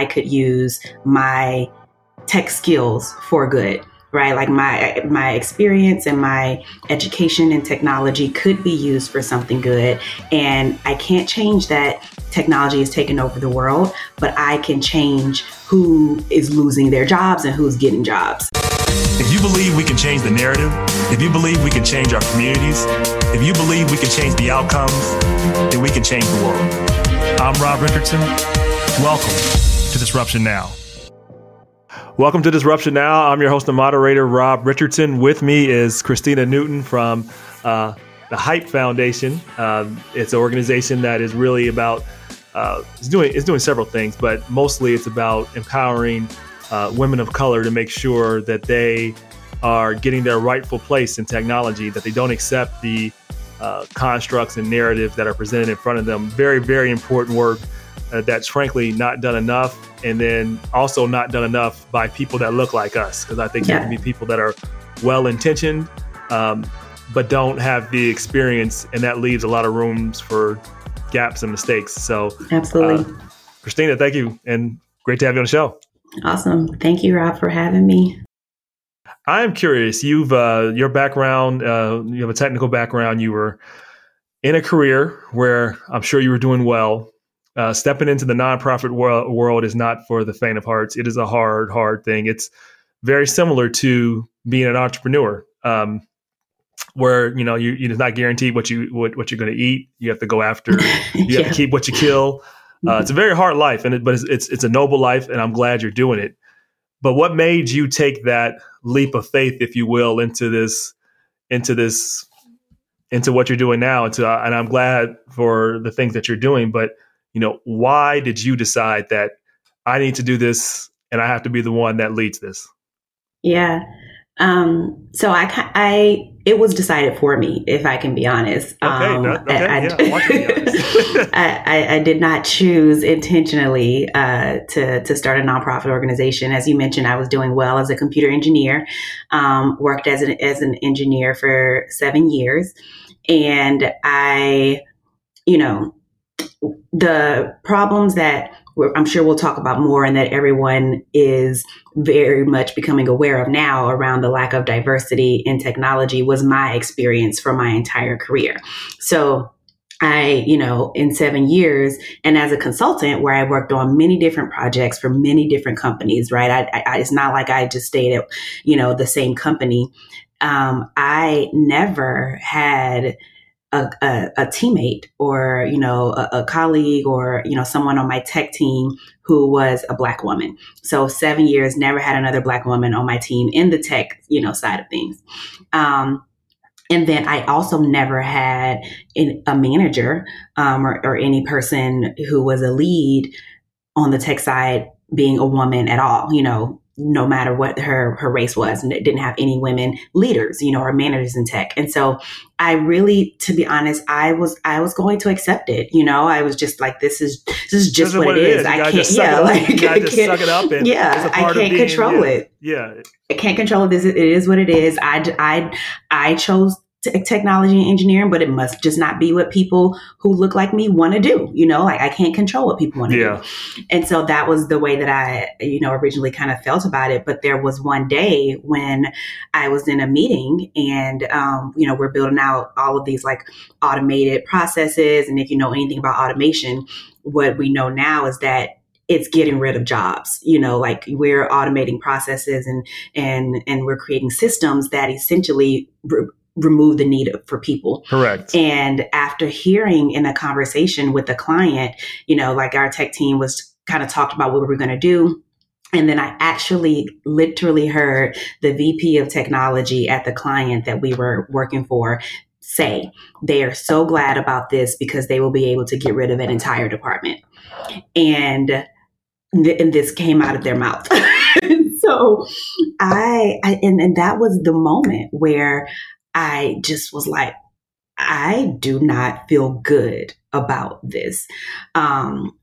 I could use my tech skills for good right? Like my my experience and my education in technology could be used for something good. And i can't change that technology is taking over the world but i can change who is losing their jobs and who's getting jobs. If you believe we can change the narrative if you believe we can change our communities if you believe we can change the outcomes then we can change the world. I'm rob richardson. Welcome to disruption now Welcome to Disruption Now. I'm your host and moderator, Rob Richardson. With me is Christina Newton from uh, the Hype Foundation. Um, it's an organization that is really about uh, doing it's doing several things, but mostly it's about empowering uh, women of color to make sure that they are getting their rightful place in technology, that they don't accept the uh, constructs and narratives that are presented in front of them. Very, very important work uh, that's frankly not done enough and then also not done enough by people that look like us because i think yeah. there can be people that are well intentioned um, but don't have the experience and that leaves a lot of rooms for gaps and mistakes. So absolutely. uh, christina thank you and great to have you on the show. Awesome. Thank you rob for having me. I'm curious you've uh, your background uh, you have a technical background. You were in a career where i'm sure you were doing well uh, stepping into the nonprofit world, world is not for the faint of hearts. It is a hard, hard thing. It's very similar to being an entrepreneur, um, where you know you, you're not guaranteed what you what, what you're going to eat. You have to go after. You yeah. have to keep what you kill. Uh, it's a very hard life, and it, but it's, it's it's a noble life, and I'm glad you're doing it. But what made you take that leap of faith, if you will, into this into this into what you're doing now? Into uh, and I'm glad for the things that you're doing, but you know, why did you decide that I need to do this and I have to be the one that leads this? Yeah. Um, so I, I, it was decided for me, if I can be honest. Okay, um, no, okay, I, yeah, I, I, I, did not choose intentionally uh, to to start a nonprofit organization. As you mentioned, I was doing well as a computer engineer. Um, worked as an as an engineer for seven years, and I, you know, the problems that I'm sure we'll talk about more and that everyone is very much becoming aware of now around the lack of diversity in technology was my experience for my entire career. So I, you know, in seven years and as a consultant where I worked on many different projects for many different companies, right? I, I, it's not like I just stayed at, you know, the same company. Um, I never had a, a, a, teammate or you know a, a, colleague or you know someone on my tech team who was a black woman so seven years never had another black woman on my team in the tech you know side of things um, and then I also never had a manager um, or, or any person who was a lead on the tech side being a woman at all. You know, no matter what her her race was and it didn't have any women leaders you know or managers in tech. And so i really to be honest i was i was going to accept it you know? I was just like this is this is just what, what, it is, is. i can't yeah like I just suck it up and yeah i can't control it. Yeah. I can't control it. This it is what it is. I i i chose technology and engineering, but it must just not be what people who look like me want to do. You know, like I can't control what people want to yeah. do. And so that was the way that I, you know, originally kind of felt about it. But there was one day when I was in a meeting and, um, you know, we're building out all of these like automated processes. And if you know anything about automation, what we know now is that it's getting rid of jobs you know like we're automating processes and and and we're creating systems that essentially remove the need for people. Correct. And after hearing in a conversation with the client, you know, like our tech team was kind of talked about what we were going to do. And then I actually literally heard the VP of technology at the client that we were working for say they are so glad about this because they will be able to get rid of an entire department. And, th- and this came out of their mouth. so I, I and, and that was the moment where I just was like, I do not feel good about this. Um,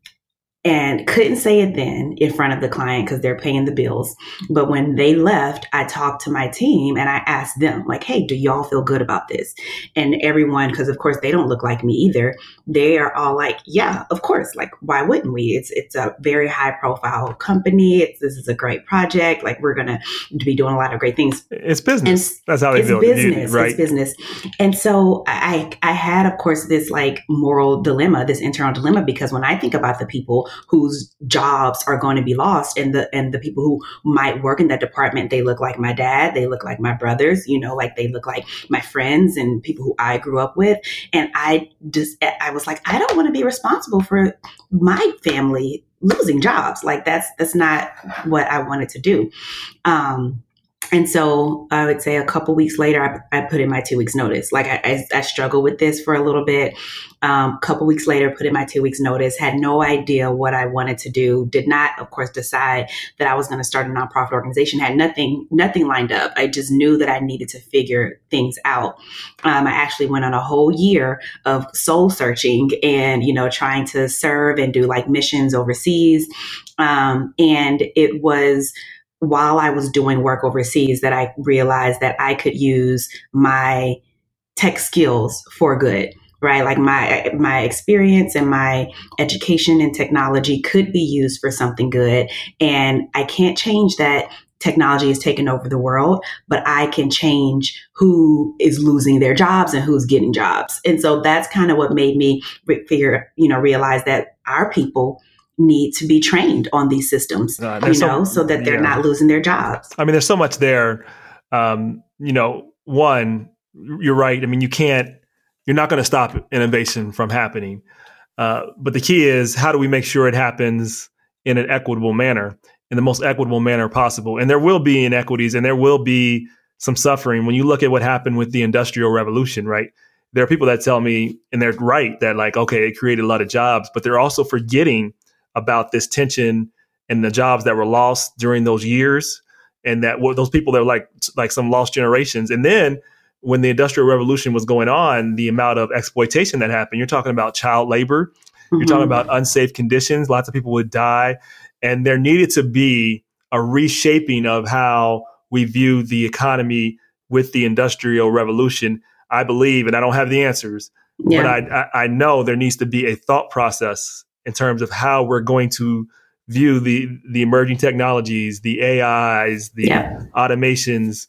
and couldn't say it then in front of the client because they're paying the bills. But when they left, I talked to my team and I asked them, like, hey, do y'all feel good about this? And everyone, because of course they don't look like me either, they are all like, yeah, of course. Like, why wouldn't we? It's it's a very high profile company. It's this is a great project. Like, we're gonna be doing a lot of great things. It's business. And That's how they it's feel. Business. right? It's business. And so I I had, of course, this like moral dilemma, this internal dilemma, because when I think about the people whose jobs are going to be lost and the and the people who might work in that department they look like my dad they look like my brothers you know like they look like my friends and people who i grew up with. And i just i was like i don't want to be responsible for my family losing jobs. Like that's that's not what i wanted to do. Um and so I would say a couple weeks later, I, I, put in my two weeks notice. Like I, I, I struggled with this for a little bit. A um, couple weeks later, put in my two weeks notice. Had no idea what I wanted to do. Did not, of course, decide that I was going to start a nonprofit organization. Had nothing, nothing lined up. I just knew that I needed to figure things out. Um, I actually went on a whole year of soul searching and you know trying to serve and do like missions overseas. Um, and it was while I was doing work overseas that I realized that I could use my tech skills for good right? Like my my experience and my education in technology could be used for something good. And i can't change that technology has taken over the world but i can change who is losing their jobs and who's getting jobs. And so that's kind of what made me figure you know realize that our people need to be trained on these systems, uh, you know, so, so that they're yeah. not losing their jobs. I mean, there's so much there. Um, you know, one, you're right. I mean, you can't, you're not going to stop innovation from happening. Uh, but the key is how do we make sure it happens in an equitable manner, in the most equitable manner possible? And there will be inequities and there will be some suffering. When you look at what happened with the Industrial Revolution, right? There are people that tell me, and they're right, that like, okay, it created a lot of jobs, but they're also forgetting about this tension and the jobs that were lost during those years and that what those people that were like like some lost generations and then when the industrial revolution was going on the amount of exploitation that happened you're talking about child labor mm-hmm. you're talking mm-hmm. about unsafe conditions lots of people would die and there needed to be a reshaping of how we view the economy with the industrial revolution i believe and i don't have the answers yeah. but I, I, I know there needs to be a thought process in terms of how we're going to view the the emerging technologies, the AIs, the yeah. automations,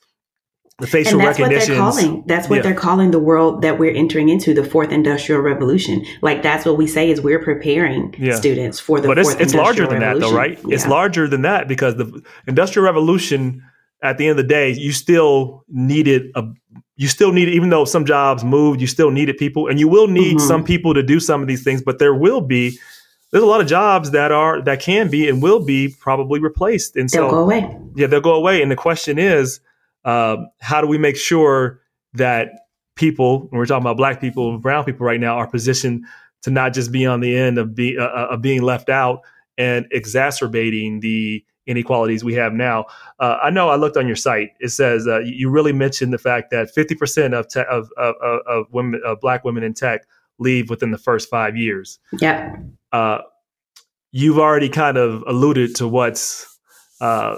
the facial and that's recognition. What they're calling. That's what yeah. they're calling the world that we're entering into, the fourth industrial revolution. Like that's what we say is we're preparing yeah. students for the. But it's, it's larger than that, though, right? It's larger than that because the industrial revolution. At the end of the day, you still needed a you still need even though some jobs moved, you still needed people, and you will need mm-hmm. some people to do some of these things. But there will be there's a lot of jobs that are that can be and will be probably replaced, and they'll so go away. Yeah, they'll go away. And the question is, uh, how do we make sure that people, when we're talking about Black people, and Brown people right now, are positioned to not just be on the end of, be, uh, uh, of being left out and exacerbating the inequalities we have now. Uh, I know I looked on your site. It says uh, you really mentioned the fact that 50% of, te- of, of, of women, of Black women in tech leave within the first five years. Yeah. Uh, you've already kind of alluded to what's uh,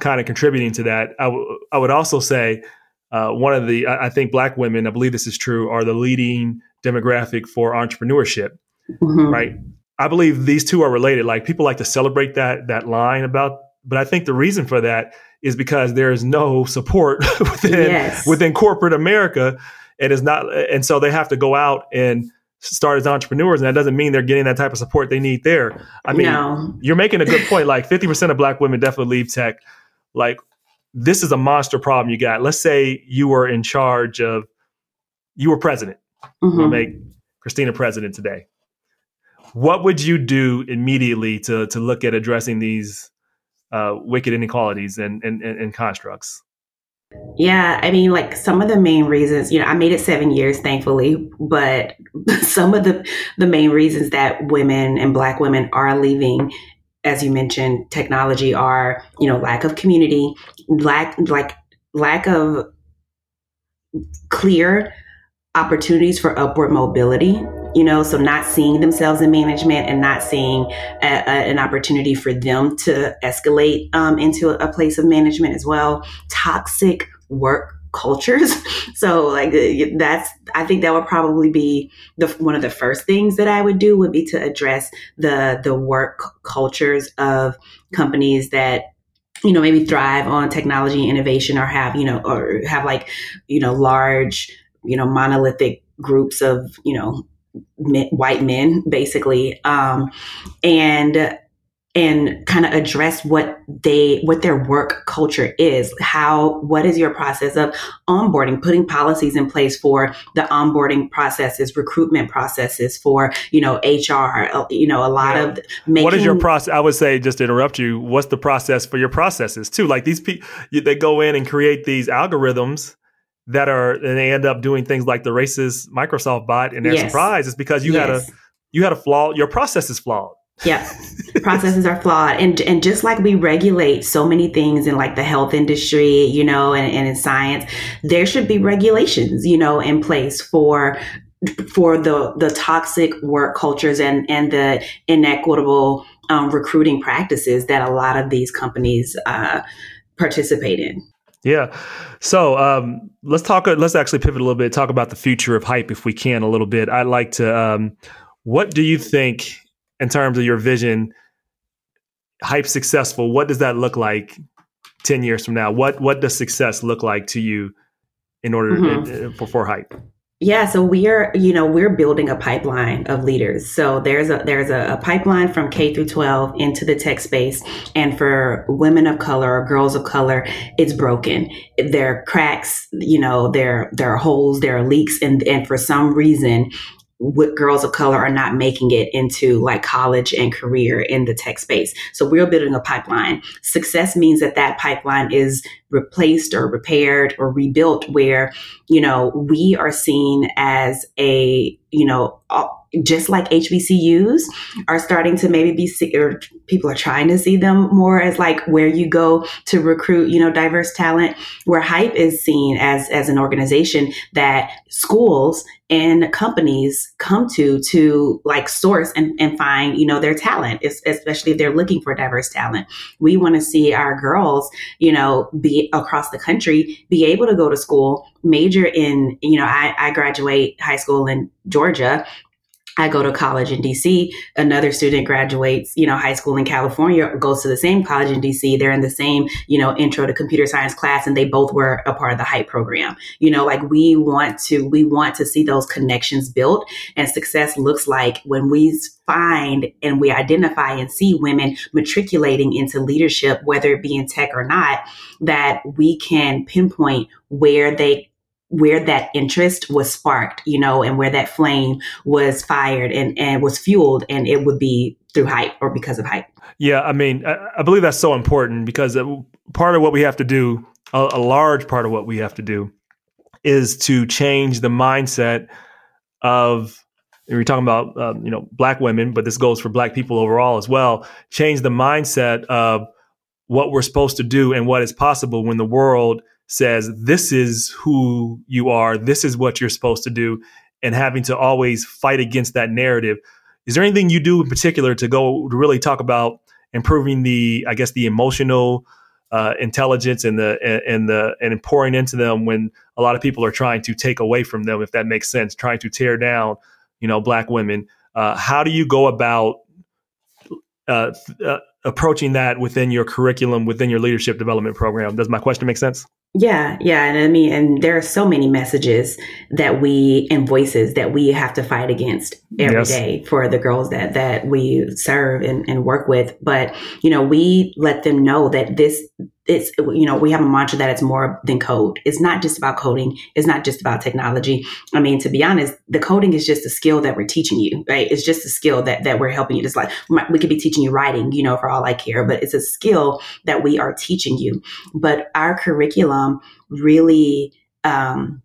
kind of contributing to that. I, w- I would also say uh, one of the, I, I think black women, I believe this is true, are the leading demographic for entrepreneurship, mm-hmm. right? I believe these two are related. Like people like to celebrate that that line about, but I think the reason for that is because there is no support within yes. within corporate America and it's not and so they have to go out and start as entrepreneurs and that doesn't mean they're getting that type of support they need there. I mean no. you're making a good point. Like 50% of black women definitely leave tech. Like this is a monster problem you got. Let's say you were in charge of you were president. Mm-hmm. we'll make christina president today. What would you do immediately to to look at addressing these uh, wicked inequalities and, and, and constructs yeah, I mean, like some of the main reasons, you know, I made it seven years, thankfully, but some of the the main reasons that women and Black women are leaving, as you mentioned, technology are, you know, lack of community, lack like lack of clear opportunities for upward mobility you know, so not seeing themselves in management and not seeing a, a, an opportunity for them to escalate um, into a place of management as well. Toxic work cultures. So like that's I think that would probably be the one of the first things that I would do would be to address the the work cultures of companies that you know maybe thrive on technology innovation or have you know or have like you know large you know monolithic groups of you know men, white men basically um and and kind of address what they what their work culture is how what is your process of onboarding putting policies in place for the onboarding processes recruitment processes for you know hr uh, you know a lot yeah. of making, what is your process i would say just to interrupt you what's the process for your processes too like these people they go in and create these algorithms that are and they end up doing things like the racist microsoft bot and they're yes. surprised is because you yes. had a you had a flaw your process is flawed yeah. Processes are flawed. And and just like we regulate so many things in like the health industry, you know, and, and in science, there should be regulations, you know, in place for for the the toxic work cultures and and the inequitable um, recruiting practices that a lot of these companies uh, participate in. Yeah. So um, let's talk. Let's actually pivot a little bit. Talk about the future of hype, if we can, a little bit. I'd like to. Um, what do you think in terms of your vision, hype successful, what does that look like 10 years from now? What what does success look like to you in order mm-hmm. for, for hype? Yeah, so we are, you know, we're building a pipeline of leaders. So there's a there's a, a, pipeline from K through 12 into the tech space, and for women of color or girls of color, it's broken. There are cracks, you know, there there are holes, there are leaks, and and for some reason, what girls of color are not making it into like college and career in the tech space. So we're building a pipeline. Success means that that pipeline is replaced or repaired or rebuilt where, you know, we are seen as a, you know, just like HBCUs are starting to maybe be, or people are trying to see them more as like where you go to recruit, you know, diverse talent, where Hype is seen as, as an organization that schools and companies come to to like source and, and find you know their talent especially if they're looking for diverse talent. We want to see our girls you know be across the country be able to go to school major in you know i, I graduate high school in georgia I go to college in DC. Another student graduates, you know, high school in California, goes to the same college in DC. They're in the same, you know, intro to computer science class, and they both were a part of the hype program. You know, like we want to, we want to see those connections built, and success looks like when we find and we identify and see women matriculating into leadership, whether it be in tech or not, that we can pinpoint where they where that interest was sparked, you know, and where that flame was fired and, and was fueled, and it would be through hype or because of hype. Yeah, I mean, I, I believe that's so important because part of what we have to do, a, a large part of what we have to do, is to change the mindset of we're talking about um, you know black women, but this goes for black people overall as well. Change the mindset of what we're supposed to do and what is possible when the world says this is who you are, this is what you're supposed to do, and having to always fight against that narrative. Is there anything you do in particular to go to really talk about improving the, I guess, the emotional uh, intelligence and the and the and pouring into them when a lot of people are trying to take away from them, if that makes sense, trying to tear down, you know, black women. Uh, how do you go about uh, uh, approaching that within your curriculum, within your leadership development program? Does my question make sense? Yeah, yeah. And I mean, and there are so many messages that we and voices that we have to fight against every yes. day for the girls that that we serve and, and work with. But, you know, we let them know that this it's you know we have a mantra that it's more than code. It's not just about coding. It's not just about technology. I mean to be honest the coding is just a skill that we're teaching you right? It's just a skill that that we're helping you. Just like we could be teaching you writing you know for all i care but it's a skill that we are teaching you. But our curriculum really um,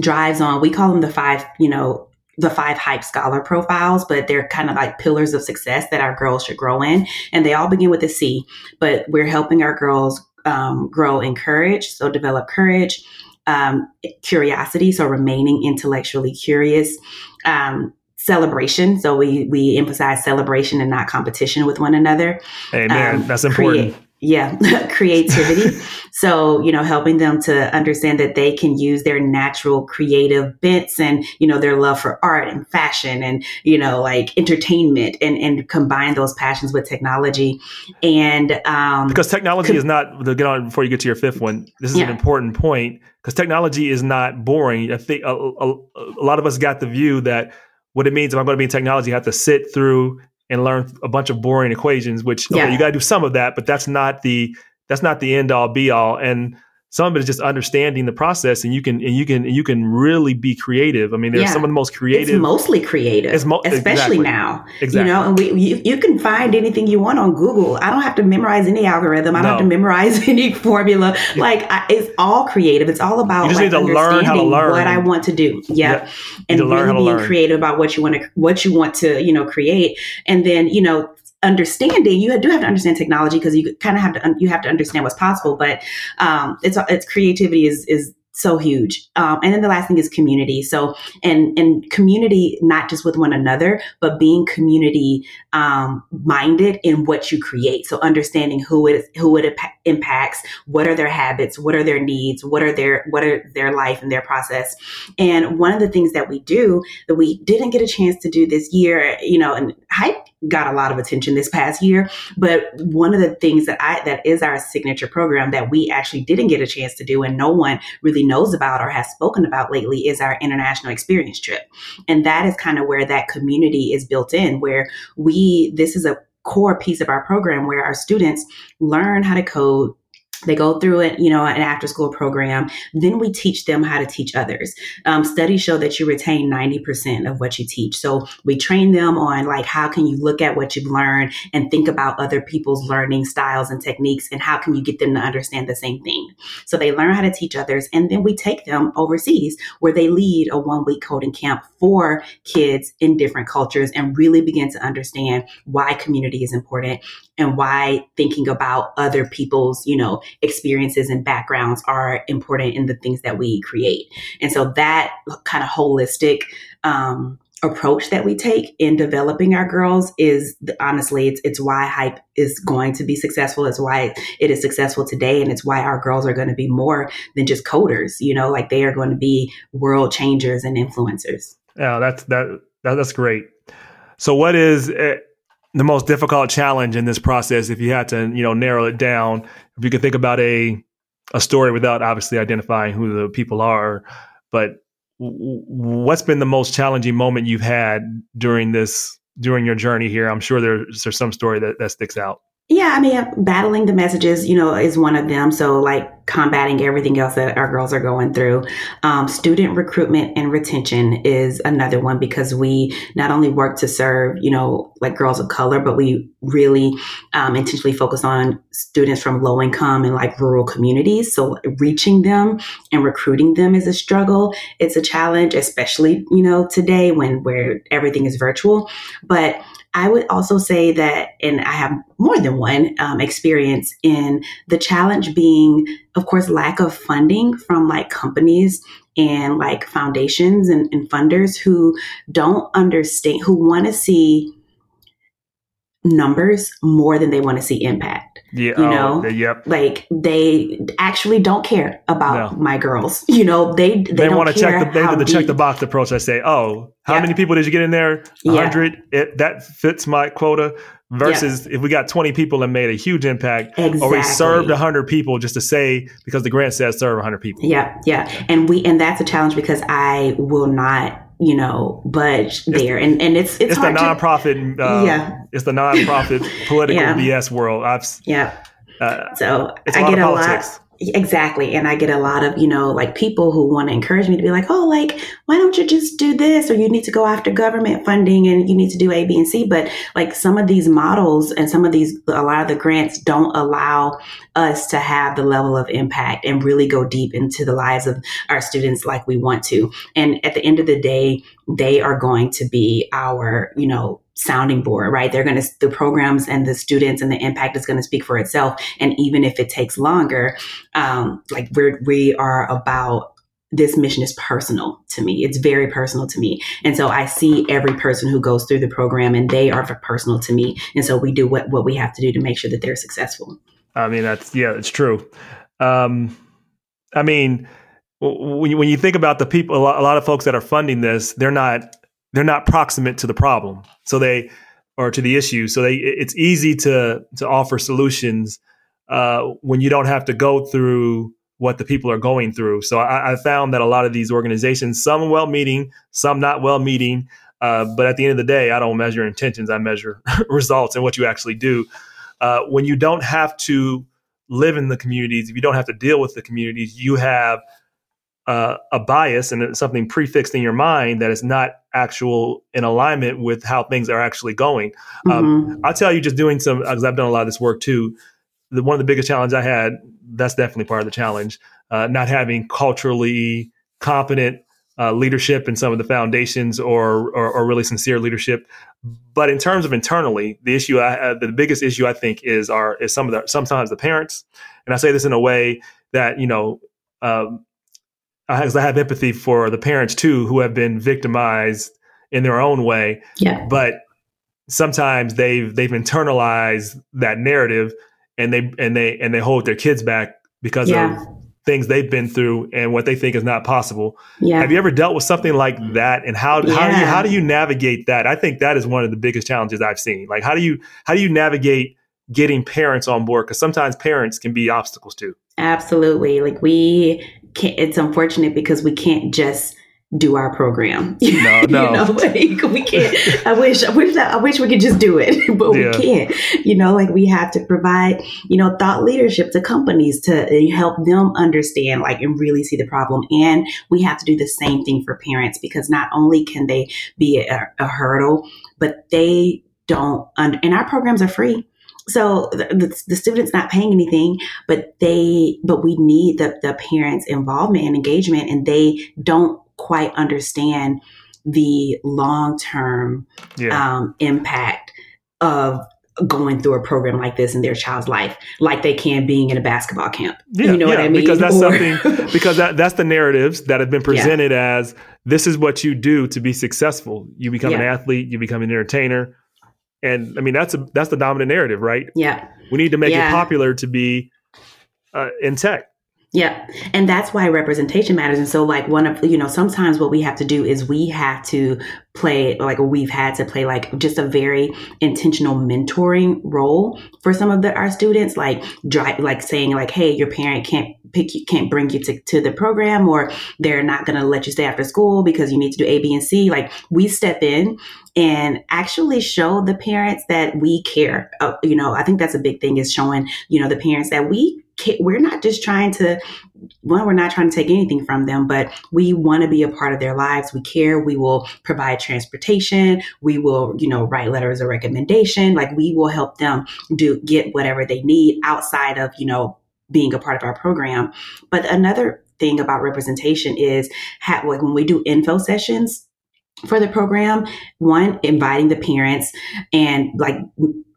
drives on we call them the five you know the five hype scholar profiles, but they're kind of like pillars of success that our girls should grow in. And they all begin with a C, but we're helping our girls um, grow in courage, so develop courage, um, curiosity, so remaining intellectually curious, um, celebration. So we we emphasize celebration and not competition with one another. Amen. Um, That's important. Create, yeah creativity. So you know helping them to understand that they can use their natural creative bents and you know their love for art and fashion and you know like entertainment and and combine those passions with technology. And um because technology is not to get on before you get to your fifth one. This is yeah. an important point because technology is not boring. I think a, a, a lot of us got the view that what it means if i'm going to be in technology i have to sit through and learn a bunch of boring equations, which okay, yeah. you got to do some of that, but that's not the that's not the end all be all. And some of it is just understanding the process and you can and you can and you can really be creative. I mean there's yeah. some of the most creative it's mostly creative mo- especially exactly. now exactly. you know and we you, you, can find anything you want on google. I don't have to memorize any algorithm. I don't have to memorize any formula. Like I, it's all creative. It's all about you just like, need to learn how to learn what i want to do. Yeah, yeah. and really being creative about what you want to what you want to you know create. And then you know understanding you do have to understand technology because you kind of have to you have to understand what's possible but um, it's it's creativity is is so huge. Um, and then the last thing is community. So, and and community not just with one another, but being community um, minded in what you create. So, understanding who it who it impacts, what are their habits, what are their needs, what are their what are their life and their process. And one of the things that we do that we didn't get a chance to do this year, you know, and hype got a lot of attention this past year. But one of the things that I that is our signature program that we actually didn't get a chance to do, and no one really knows about or has spoken about lately is our international experience trip. And that is kind of where that community is built in, where we, this is a core piece of our program where our students learn how to code they go through it, you know, an after school program. Then we teach them how to teach others. Um, studies show that you retain 90% of what you teach. So we train them on like, how can you look at what you've learned and think about other people's learning styles and techniques and how can you get them to understand the same thing? So they learn how to teach others. And then we take them overseas where they lead a one week coding camp for kids in different cultures and really begin to understand why community is important and why thinking about other people's, you know, experiences and backgrounds are important in the things that we create. And so that kind of holistic um, approach that we take in developing our girls is honestly it's it's why hype is going to be successful. It's why it is successful today and it's why our girls are going to be more than just coders you know like they are going to be world changers and influencers. Yeah that's that, that that's great. So what is eh, the most difficult challenge in this process if you had to you know narrow it down. If you could think about a a story without obviously identifying who the people are but what's been the most challenging moment you've had during this during your journey here? I'm sure there's there's some story that, that sticks out yeah, I mean, battling the messages, you know, is one of them. So, like combating everything else that our girls are going through. Um, student recruitment and retention is another one because we not only work to serve, you know, like girls of color, but we really um, intentionally focus on students from low income and like rural communities. So, reaching them and recruiting them is a struggle. It's a challenge, especially, you know, today when where everything is virtual. But I would also say that, and I have more than one um, experience in the challenge being, of course, lack of funding from like companies and like foundations and, and funders who don't understand, who want to see numbers more than they want to see impact. Yeah, you oh, know, oh, yep. Like they actually don't care about no. my girls. You know, they they, they want to check the they the check the box approach. I say, oh, how yep. many people did you get in there? hundred. It that fits my quota. Versus if we got 20 people and made a huge impact, exactly. or we served 100 people just to say because the grant says serve 100 people. Yeah, yeah, and we and that's a challenge because I will not you know, budge there. And and it's it's, it's the nonprofit. To, uh, yeah, it's the nonprofit political yeah. BS world. I've yeah. Uh, so I get a lot. Exactly. And I get a lot of, you know, like people who want to encourage me to be like, oh, like, why don't you just do this? Or you need to go after government funding and you need to do A, B, and C. But like some of these models and some of these, a lot of the grants don't allow us to have the level of impact and really go deep into the lives of our students like we want to. And at the end of the day, they are going to be our, you know, sounding board, right? They're going to, the programs and the students and the impact is going to speak for itself. And even if it takes longer, um, like we're, we are about this mission is personal to me. It's very personal to me. And so I see every person who goes through the program and they are personal to me. And so we do what, what we have to do to make sure that they're successful. I mean, that's, yeah, it's true. Um, I mean, when you, when you think about the people, a lot, a lot of folks that are funding this, they're not, they're not proximate to the problem. So they, or to the issue. So they, it's easy to, to offer solutions, uh, when you don't have to go through, what the people are going through. So I, I found that a lot of these organizations, some well meeting, some not well meeting, uh, but at the end of the day, I don't measure intentions. I measure results and what you actually do. Uh, when you don't have to live in the communities, if you don't have to deal with the communities, you have uh, a bias and something prefixed in your mind that is not actual in alignment with how things are actually going. Um, mm-hmm. Um, I'll tell you, just doing some because I've done a lot of this work too the, one of the biggest challenges I had, that's definitely part of the challenge, uh, not having culturally competent uh, leadership in some of the foundations or, or, or really sincere leadership. But in terms of internally, the issue, I, uh, the biggest issue I think is are is some of the sometimes the parents, and I say this in a way that you know, um, I, I have empathy for the parents too who have been victimized in their own way. Yeah. But sometimes they've they've internalized that narrative and they and they and they hold their kids back because yeah. of things they've been through and what they think is not possible. Yeah. Have you ever dealt with something like mm. that? And how yeah. how do you how do you navigate that? I think that is one of the biggest challenges I've seen. Like how do you how do you navigate getting parents on board? Because sometimes parents can be obstacles too. Absolutely. Like we can't, it's unfortunate because we can't just do our program. No, no. you know, like we can't. I wish, I wish that, I wish we could just do it, but yeah. we can't. You know, like we have to provide, you know, thought leadership to companies to eh, help them understand, like, and really see the problem. And we have to do the same thing for parents because not only can they be a, a hurdle, but they don't. and our programs are free. So the, the, student's not paying anything, but they, but we need the, the parents' involvement and engagement, and they don't quite understand the long term yeah. um, impact of going through a program like this in their child's life, like they can being in a basketball camp. Yeah, you know yeah, what I mean? Because that's or, something because that, that's the narratives that have been presented yeah. as this is what you do to be successful. You become an athlete, you become an entertainer. And I mean that's a that's the dominant narrative, right? Yeah. We need to make it popular to be uh, in tech. Yeah. And that's why representation matters. And so, like, one of, you know, sometimes what we have to do is we have to play, like, we've had to play, like, just a very intentional mentoring role for some of the, our students, like, drive, like saying, like, hey, your parent can't pick you, can't bring you to, to the program, or they're not going to let you stay after school because you need to do A, B, and C. Like, we step in and actually show the parents that we care. Uh, you know, I think that's a big thing is showing, you know, the parents that we we're not just trying to one we're not trying to take anything from them but we want to be a part of their lives. We care. We will provide transportation. We will you know write letters of recommendation. Like we will help them do get whatever they need outside of you know being a part of our program. But another thing about representation is like when we do info sessions for the program one inviting the parents and like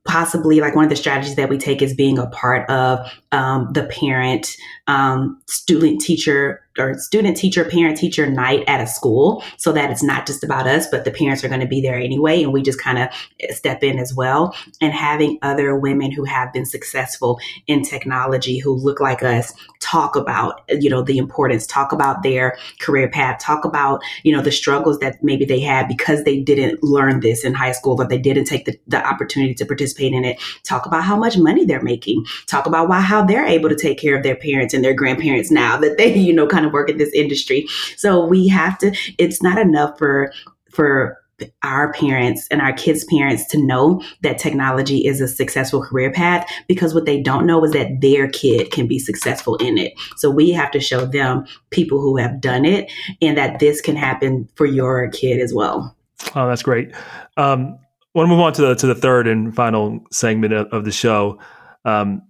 possibly like one of the strategies that we take is being a part of um, the parent um, student teacher or student teacher parent teacher night at a school. So that it's not just about us but the parents are going to be there anyway and we just kind of eh, step in as well. And having other women who have been successful in technology who look like us talk about you know the importance talk about their career path talk about you know the struggles that maybe they had because they didn't learn this in high school or they didn't take the, the opportunity to participate in it. Talk about how much money they're making. Talk about why how they're able to take care of their parents and their grandparents now that they you know kind of work in this industry. So we have to, it's not enough for, for our parents and our kids' parents to know that technology is a successful career path because what they don't know is that their kid can be successful in it. So we have to show them people who have done it and that this can happen for your kid as well. Oh, that's great. Um, I want to move on to the to the third and final segment of, of the show. Um,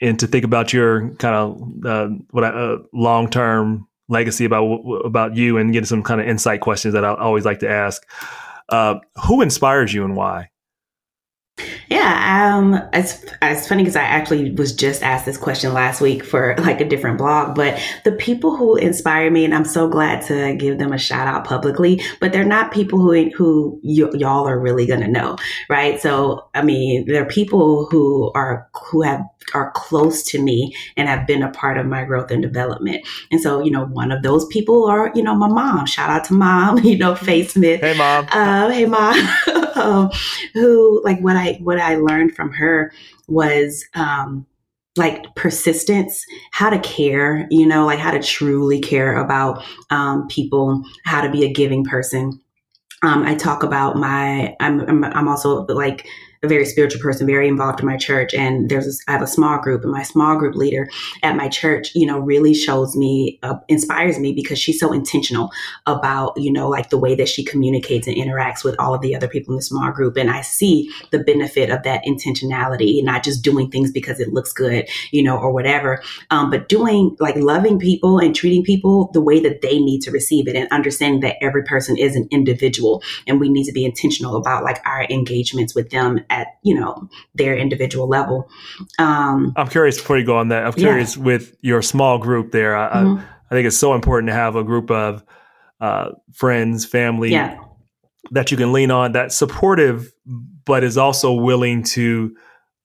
and to think about your kind of uh, what uh, long term legacy about about you and get some kind of insight questions that I always like to ask. Uh, who inspires you and why? Yeah, um, it's it's funny because I actually was just asked this question last week for like a different blog. But the people who inspire me, and I'm so glad to give them a shout out publicly. But they're not people who who y- y'all are really gonna know, right? So I mean, they're people who are who have are close to me and have been a part of my growth and development. And so, you know, one of those people are, you know, my mom. Shout out to mom. You know, Faye Smith. Hey, mom. Uh, hey, mom. who like what I what I learned from her was um, like persistence, how to care, you know, like how to truly care about um, people, how to be a giving person. Um, I talk about my I'm, I'm I'm also like a very spiritual person, very involved in my church. And there's I have a small group, and my small group leader at my church, you know, really shows me, uh, inspires me because she's so intentional about, you know, like the way that she communicates and interacts with all of the other people in the small group. And I see the benefit of that intentionality, and not just doing things because it looks good, you know, or whatever, um, but doing like loving people and treating people the way that they need to receive it and understanding that every person is an individual and we need to be intentional about like our engagements with them at you know their individual level. Um, I'm curious before you go on that. I'm curious yeah. with your small group there. I, mm-hmm. I, I, think it's so important to have a group of uh, friends, family yeah. that you can lean on, that's supportive, but is also willing to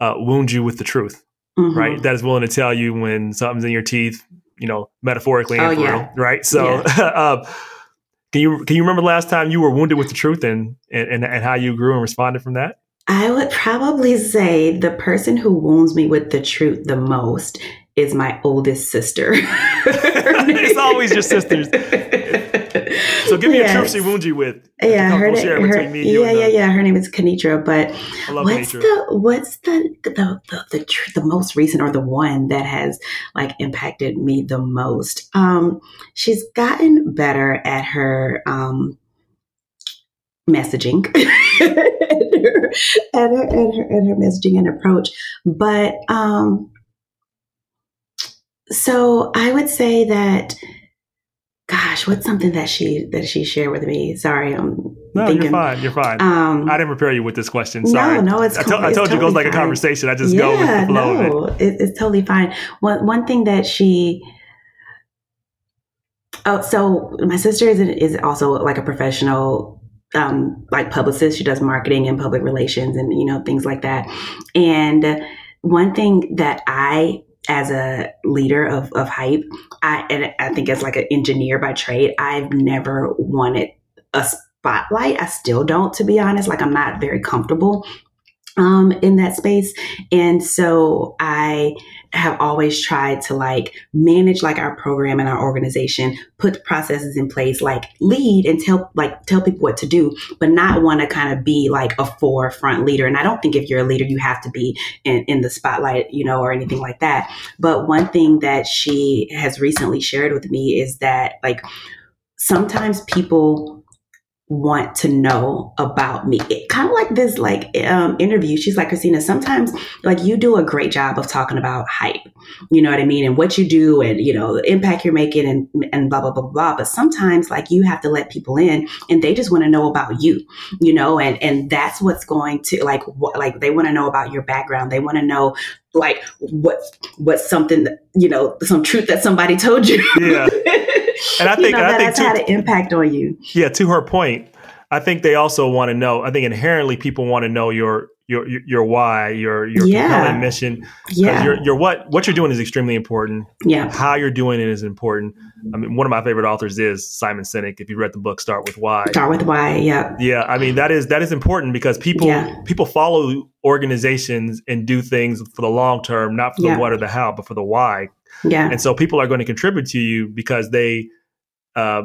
uh, wound you with the truth. Mm-hmm. Right, that is willing to tell you when something's in your teeth, you know, metaphorically and oh, yeah. real, right? So, uh, can you can you remember the last time you were wounded with the truth and, and and how you grew and responded from that? I would probably say the person who wounds me with the truth the most is my oldest sister. it's always your sisters. So give me yes. a truth she wounds you with. Yeah, her, her, me, yeah, yeah, yeah. Her name is Kanitra. But what's Kanitra. the what's the the the, the, tr- the most recent or the one that has like impacted me the most? Um, she's gotten better at her um messaging and, her, and, her, and, her, and her messaging and approach. But um, so I would say that, gosh, what's something that she that she shared with me? Sorry, I'm no, thinking, you're fine. You're fine. Um, I didn't prepare you with this question. Sorry. No, no, it's. I, to- I told you it goes like a conversation. I just yeah, go with the flow. No, it. It, it's totally fine. One one thing that she. Oh, so my sister is is also like a professional um, like publicist. She does marketing and public relations and, you know, things like that. And one thing that I, as a leader of, of hype, I, and I think as like an engineer by trade, I've never wanted a spotlight. I still don't, to be honest. Like I'm not very comfortable um, in that space. And so I have always tried to like manage like our program and our organization, put processes in place, like lead and tell like tell people what to do, but not want to kind of be like a forefront leader. And I don't think if you're a leader, you have to be in, in the spotlight, you know, or anything like that. But one thing that she has recently shared with me is that like sometimes people want to know about me. It, kind of like this like um, interview. She's like, Christina, sometimes like you do a great job of talking about hype. You know what I mean? And what you do and, you know, the impact you're making and, and blah, blah, blah, blah. But sometimes like you have to let people in and they just want to know about you, you know, and, and that's what's going to like, what, like they want to know about your background. They want to know like what, what's something, that, you know, some truth that somebody told you. Yeah. and I think, you know, I think that's had an impact on you. Yeah, to her point, I think they also want to know. I think inherently people want to know your your your why, your your yeah. compelling mission. Yeah, your your what what you're doing is extremely important. Yeah, how you're doing it is important. I mean, one of my favorite authors is Simon Sinek. If you read the book, Start with Why. Start with Why. Yeah. Yeah, I mean that is that is important because people yeah. people follow organizations and do things for the long term, not for the what or the how, but for the why. Yeah. And so people are going to contribute to you because they uh,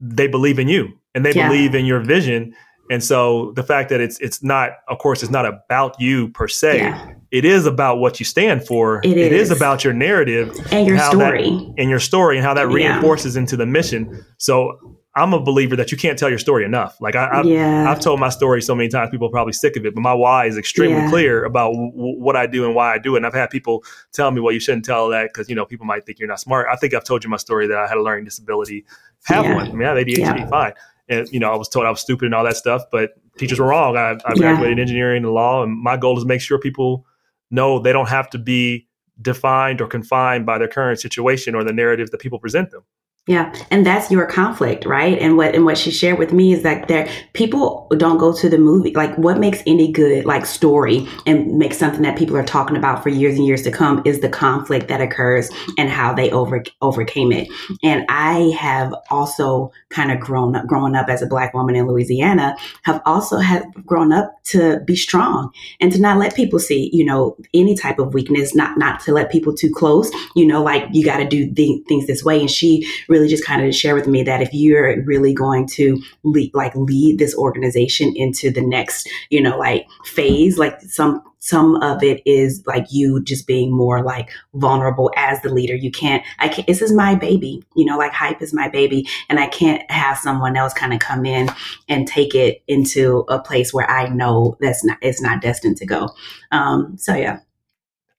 they believe in you and they yeah. believe in your vision. And so the fact that it's it's not, of course, it's not about you per se. Yeah. It is about what you stand for. It, it is. is. about your narrative and your story, that, and your story, and how that reinforces yeah. into the mission. So I'm a believer that you can't tell your story enough. Like I, have yeah. I've told my story so many times, people are probably sick of it, but my why is extremely yeah. clear about w- what I do and why I do it. And I've had people tell me, well, you shouldn't tell that because, you know, people might think you're not smart. I think I've told you my story that I had a learning disability, have yeah. one. I mean, I have ADHD, fine and you know I was told I was stupid and all that stuff. But teachers were wrong. I, I graduated engineering and law, and my goal is to make sure people know they don't have to be defined or confined by their current situation or the narrative that people present them. Yeah, and that's your conflict, right? And what and what she shared with me is that there people don't go to the movie. Like, what makes any good like story and makes something that people are talking about for years and years to come is the conflict that occurs and how they over overcame it. And I have also kind of grown up, growing up as a black woman in Louisiana, have also have grown up to be strong and to not let people see, you know, any type of weakness, not not to let people too close. You know, like you got to do th- things this way. And she really just kind of share with me that if you're really going to lead, like lead this organization into the next, you know, like phase, like some some of it is like you just being more like vulnerable as the leader. You can't, I can't, this is my baby, you know, like hype is my baby. And I can't have someone else kind of come in and take it into a place where I know that's not, it's not destined to go. Um, so yeah.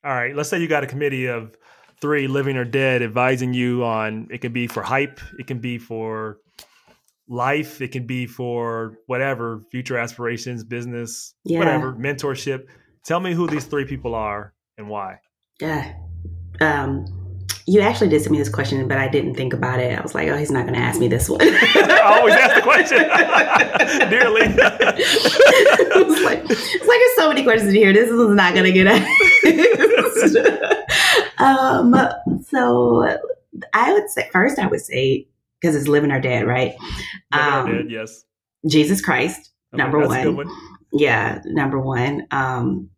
All right. Let's say you got a committee of three, living or dead, advising you on it can be for hype, it can be for life, it can be for whatever, future aspirations, business, yeah. whatever, mentorship. Tell me who these three people are and why. Yeah. Um, you actually did send me this question, but I didn't think about it. I was like, oh, he's not going to ask me this one. I always ask the question, dearly. it's, like, it's like there's so many questions here. This is not going to get asked. um, so I would say, first, I would say, because it's living or dead, right? Um, dead, yes. Jesus Christ, okay, number one. one. Yeah, number one. Um,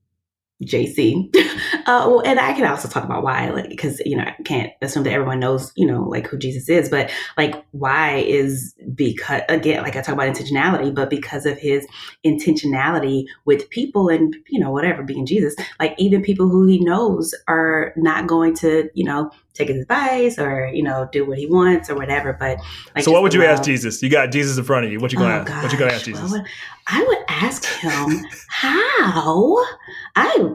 JC. Uh, well, and I can also talk about why, like, because you know, I can't assume that everyone knows, you know, like who Jesus is, but like, why is because again, like I talk about intentionality, but because of his intentionality with people and you know, whatever, being Jesus, like even people who he knows are not going to, you know, take his advice or you know, do what he wants or whatever. But like, so, what would you ask Jesus? You got Jesus in front of you. What you gonna oh, ask? Gosh. What you gonna ask Jesus? Well, I would ask him how I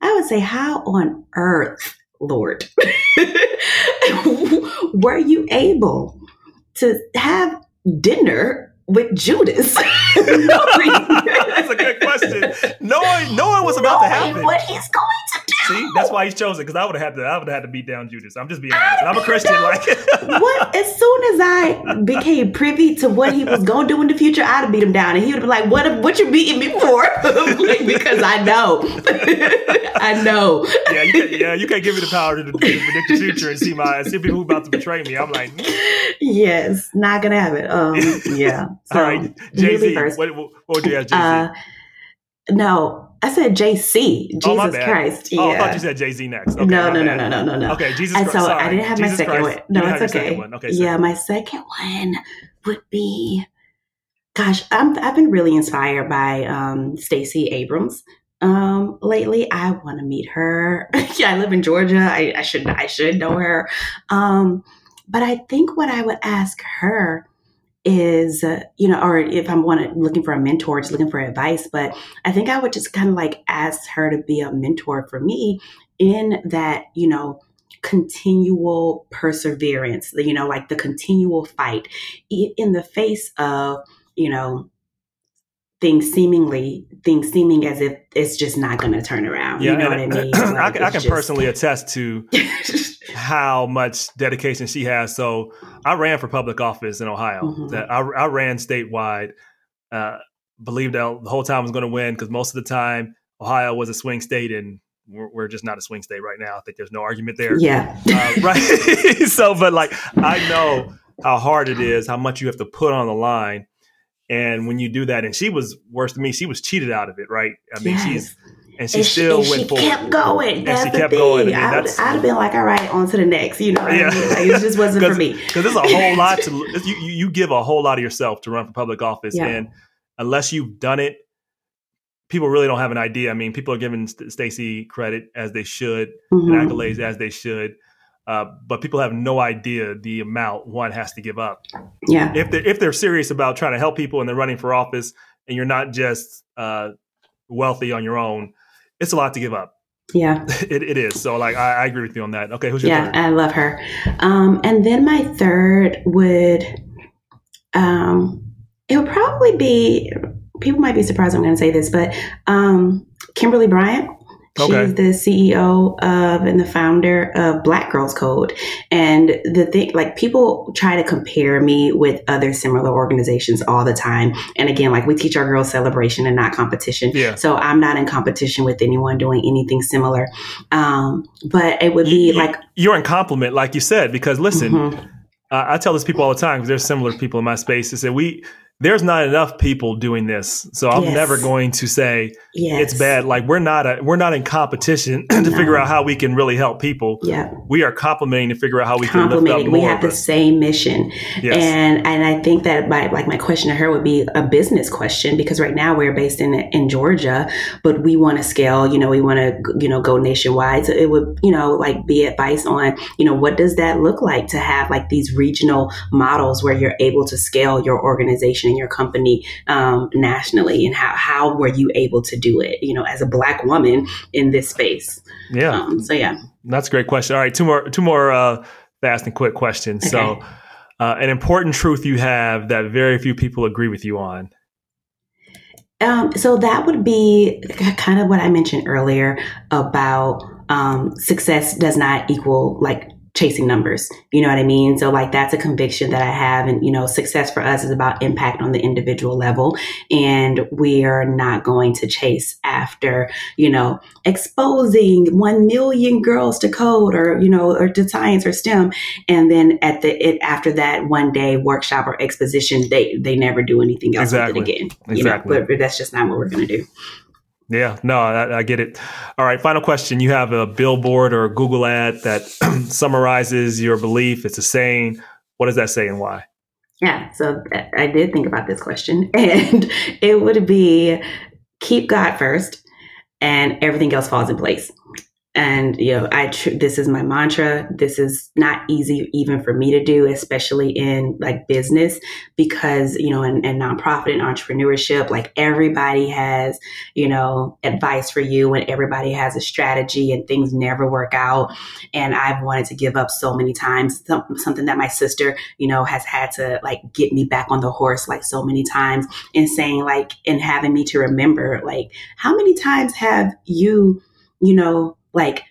I would say how on earth, Lord, were you able to have dinner with Judas? That's a good question. No one, no one was about to happen. What he's going to do. See, that's why he's chosen because I would have had to. I would have had to beat down Judas. I'm just being honest. I'm a Christian. Like what? As soon as I became privy to what he was going to do in the future, I'd have beat him down, and he would be like, "What? What you beating me for?" like, because I know, I know. Yeah, you can, yeah, you can't give me the power to, to predict the future and see my see people who about to betray me. I'm like, yes, not gonna have it. Um, yeah. So, All right, Jay Z. What, what, would you ask Jay Z? Uh, no, I said JC. Jesus oh, Christ. Yeah. Oh, I thought you said Jay Z next. Okay, no, no, no, no, no, no, no. Okay, Jesus Christ. And so sorry. I didn't have Jesus my second Christ. one. No, it's okay. Okay, yeah, my second one would be, gosh, I'm, I've been really inspired by um, Stacey Abrams um lately i want to meet her yeah i live in georgia I, I should i should know her um but i think what i would ask her is, uh, you know, or if I'm one looking for a mentor, just looking for advice, but I think I would just kind of like ask her to be a mentor for me in that, you know, continual perseverance, you know, like the continual fight in the face of, you know, things seemingly things seeming as if it's just not going to turn around. Yeah, you know what I mean? Like, I, I, can just... personally attest to how much dedication she has. So I ran for public office in Ohio. Mm-hmm. That I, I, ran statewide. Uh, believed that the whole time I was going to win because most of the time Ohio was a swing state and we're, we're, just not a swing state right now. I think there's no argument there. Yeah. Uh, right. so, but like I know how hard it is, how much you have to put on the line. And when you do that, and she was worse than me, she was cheated out of it, right? I mean, yes. she's and she and still she, went she forward. kept going. And she kept going. I would, I'd have been like, all right, on to the next. You know, yeah. I mean? like, it just wasn't for me. Because there's a whole lot to you. You give a whole lot of yourself to run for public office, yeah. and unless you've done it, people really don't have an idea. I mean, people are giving Stacey credit as they should, mm-hmm. and accolades as they should. Uh, but people have no idea the amount one has to give up. Yeah. If they're if they're serious about trying to help people and they're running for office, and you're not just uh, wealthy on your own, it's a lot to give up. Yeah, it, it is. So like, I, I, agree with you on that. Okay, who's your yeah? Third? I love her. Um, and then my third would, um, it would probably be people might be surprised I'm going to say this, but um, Kimberly Bryant Okay. She's the CEO of and the founder of Black Girls Code. And the thing, like people try to compare me with other similar organizations all the time. And again, like we teach our girls celebration and not competition. Yeah. So I'm not in competition with anyone doing anything similar. Um, but it would be you, like you're in complement, like you said, because listen, mm-hmm. uh, I tell this people all the time because there's similar people in my space. Is that we there's not enough people doing this. So I'm yes. never going to say yes. it's bad. Like we're not a, we're not in competition to no. figure out how we can really help people. Yeah. We are complementing to figure out how we can lift up more. We have the same mission. Yes. And and I think that my like my question to her would be a business question because right now we're based in in Georgia, but we want to scale, you know, we want to you know go nationwide. So it would, you know, like be advice on, you know, what does that look like to have like these regional models where you're able to scale your organization your company um, nationally and how, how were you able to do it you know as a black woman in this space? Yeah. Um, so yeah. That's a great question. All right two more two more uh, fast and quick questions. Okay. so uh, an important truth you have that very few people agree with you on. Um, so that would be kind of what I mentioned earlier about um, success does not equal like chasing numbers. You know what I mean? So like that's a conviction that I have. And, you know, success for us is about impact on the individual level. And we are not going to chase after, you know, exposing 1 million girls to code or, you know, or to science or STEM. And then at the, it, after that one day workshop or exposition, they, they never do anything else exactly. with it again. Exactly. You know, but, but that's just not what we're going to do. Yeah, no, I, I, get it. All right, final question. You have a billboard or a Google ad that summarizes your belief. It's a saying. What does that say and why? Yeah, so uh, I did think about this question, and it would be keep God first, and everything else falls in place and you know i tr- this is my mantra. This is not easy even for me to do especially in like business because you know in, in nonprofit and entrepreneurship like everybody has you know advice for you and everybody has a strategy and things never work out. And i've wanted to give up so many times. Some, something that my sister you know has had to like get me back on the horse like so many times and saying like and having me to remember like how many times have you you know like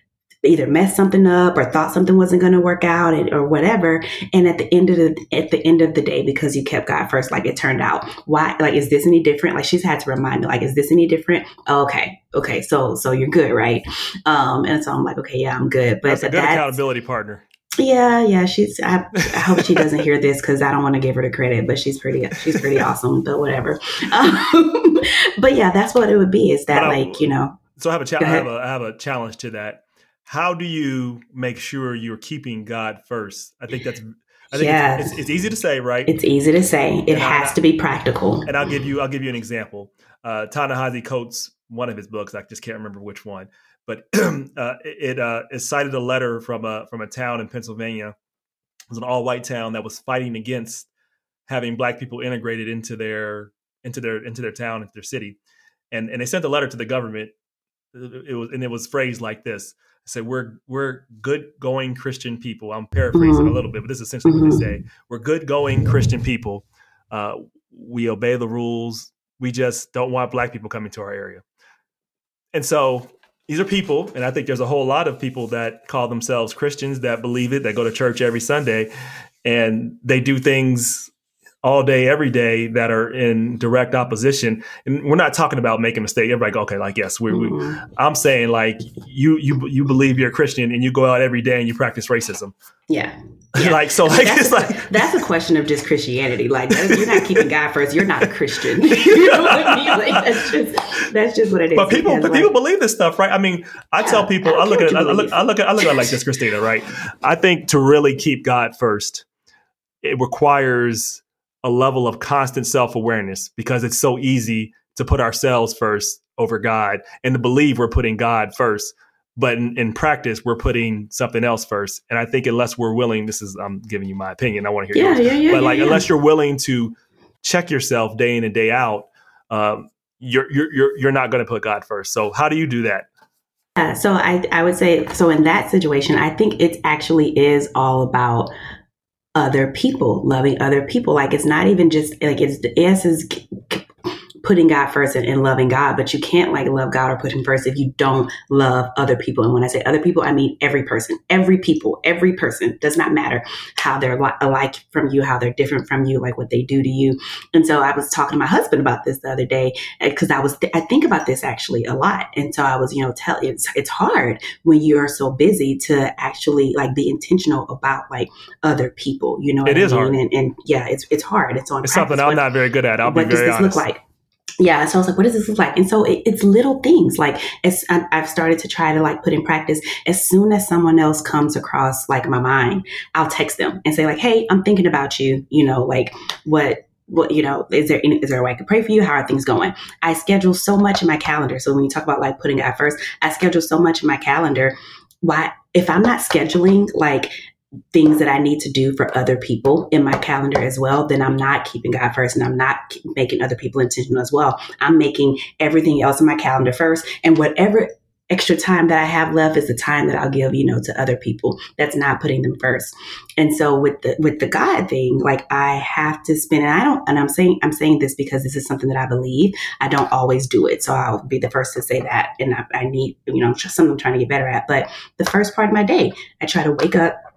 either messed something up or thought something wasn't going to work out and, or whatever and at the end of the at the end of the day because you kept god first like it turned out why like is this any different like she's had to remind me like is this any different oh, okay okay so so you're good right um and so i'm like okay yeah i'm good but that's a good that's, accountability partner yeah, yeah, she's. I, I hope she doesn't hear this because I don't want to give her the credit, but she's pretty. She's pretty awesome. But whatever. Um, but yeah, that's what it would be. Is that like you know? So I have a, cha- I have a I have a challenge to that. How do you make sure you're keeping God first? I think that's I think yes. it's, it's, it's, easy to say, right? It's easy to say. It and has I, to be practical. And I'll give you I'll give you an example. Uh, Ta-Nehisi Coates, one of his books, I just can't remember which one, but uh, it uh, it cited a letter from a from a town in Pennsylvania. It was an all white town that was fighting against having black people integrated into their into their into their town into their city, and and they sent a letter to the government it was and it was phrased like this. I said, "We're we're good going Christian people." I'm paraphrasing mm-hmm. a little bit, but this is essentially mm-hmm. what they say. We're good going Christian people. Uh, we obey the rules. We just don't want black people coming to our area. And so these are people, and I think there's a whole lot of people that call themselves Christians that believe it, that go to church every Sunday, and they do things all day, every day that are in direct opposition. And we're not talking about making a mistake. Everybody go, okay, like, yes, we, mm-hmm. we, I'm saying like you, you, you believe you're a Christian and you go out every day and you practice racism. Yeah. yeah. like, so like, that's, it's like, that's a question of just Christianity. Like you're not keeping God first. You're not a Christian. you know what I mean? Like that's just, that's just what it is. But people, like, people believe this stuff, right? I mean, I yeah, tell people, I, I look at it, I look, I look at, I look at it like this, Christina, right? I think to really keep God first, it requires a level of constant self awareness because it's so easy to put ourselves first over God and to believe we're putting God first. But in, in, practice, we're putting something else first. And I think unless we're willing, this is I'm giving you my opinion. I want to hear yeah, yours. Yeah, yeah, but like yeah, unless you're willing to check yourself day in and day out, um, you're you're you're, you're not going to put God first. So how do you do that? Yeah, so I I would say so in that situation, I think it actually is all about other people, loving other people. Like it's not even just like it's the S is putting God first and, and, loving God, but you can't like love God or put him first if you don't love other people. And when I say other people, I mean every person, every people, every person does not matter how they're li- alike from you, how they're different from you, like what they do to you. And so I was talking to my husband about this the other day eh, because I was, th- I think about this actually a lot. And so I was, you know, tell it's, it's hard when you are so busy to actually like be intentional about like other people, you know, it is I mean? hard. And, and, yeah, it's, it's hard. It's on it's something I'm not very good at. I'll be very honest. look like? Yeah so i was like what does this look like? And so it, it's little things like as i've started to try to like put in practice as soon as someone else comes across like my mind i'll text them and say like hey i'm thinking about you you know like what what you know is there is there a way i can pray for you? How are things going? I schedule so much in my calendar. So when you talk about like putting god first i schedule so much in my calendar. Why if i'm not scheduling like things that I need to do for other people in my calendar as well, then I'm not keeping God first and I'm not making other people intentional as well. I'm making everything else in my calendar first and whatever extra time that I have left is the time that I'll give, you know, to other people. That's not putting them first. And so with the with the God thing, like I have to spend and I don't and I'm saying I'm saying this because this is something that I believe. I don't always do it. So I'll be the first to say that. And I, I need, you know, something I'm trying to get better at. But the first part of my day, I try to wake up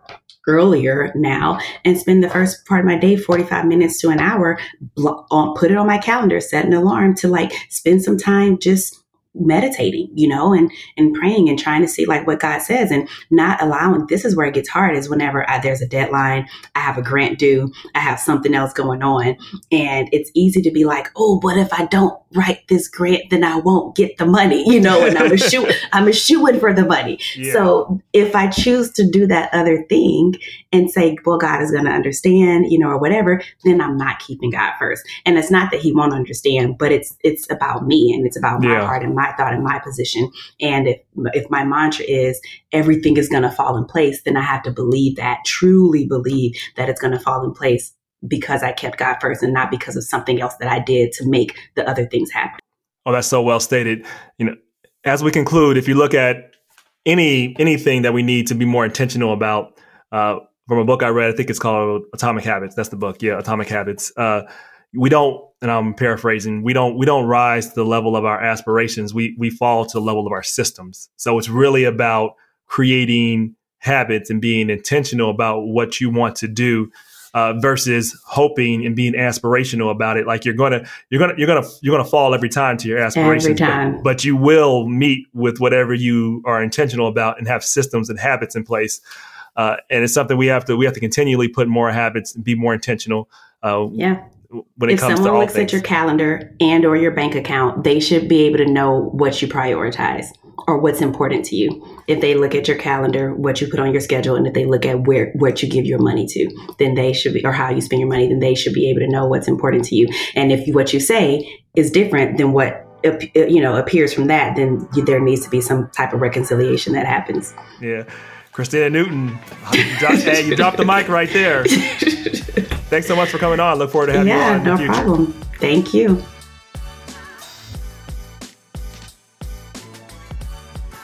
earlier now and spend the first part of my day 45 minutes to an hour uh, put it on my calendar set an alarm to like spend some time just meditating, you know, and and praying and trying to see like what God says and not allowing. This is where it gets hard is whenever I, there's a deadline, I have a grant due, I have something else going on, and it's easy to be like, oh, what if I don't write this grant, then I won't get the money, you know, and I'm a shoe, I'm a shoe for the money. Yeah. So if I choose to do that other thing and say, well, God is going to understand, you know, or whatever, then I'm not keeping God first. And it's not that He won't understand, but it's it's about me and it's about my yeah. heart and my thought and my position. And if if my mantra is everything is going to fall in place, then I have to believe that, truly believe that it's going to fall in place because I kept God first and not because of something else that I did to make the other things happen. Oh, that's so well stated. You know, as we conclude, if you look at any anything that we need to be more intentional about, uh, from a book I read, I think it's called Atomic Habits. That's the book, yeah, Atomic Habits. Uh, we don't, and I'm paraphrasing, we don't we don't rise to the level of our aspirations. We we fall to the level of our systems. So it's really about creating habits and being intentional about what you want to do uh, versus hoping and being aspirational about it. Like you're gonna you're gonna you're gonna you're gonna fall every time to your aspirations, every time. But, but you will meet with whatever you are intentional about and have systems and habits in place. Uh, and it's something we have to we have to continually put more habits and be more intentional. Uh, yeah. When it if comes someone looks things. at your calendar and or your bank account, they should be able to know what you prioritize or what's important to you. If they look at your calendar, what you put on your schedule, and if they look at where what you give your money to, then they should be, or how you spend your money, then they should be able to know what's important to you. And if what you say is different than what uh, you know appears from that, then there needs to be some type of reconciliation that happens. Yeah. Christina Newton, you dropped, hey, you dropped the mic right there. Thanks so much for coming on. Look forward to having yeah, you on. no problem. Thank you.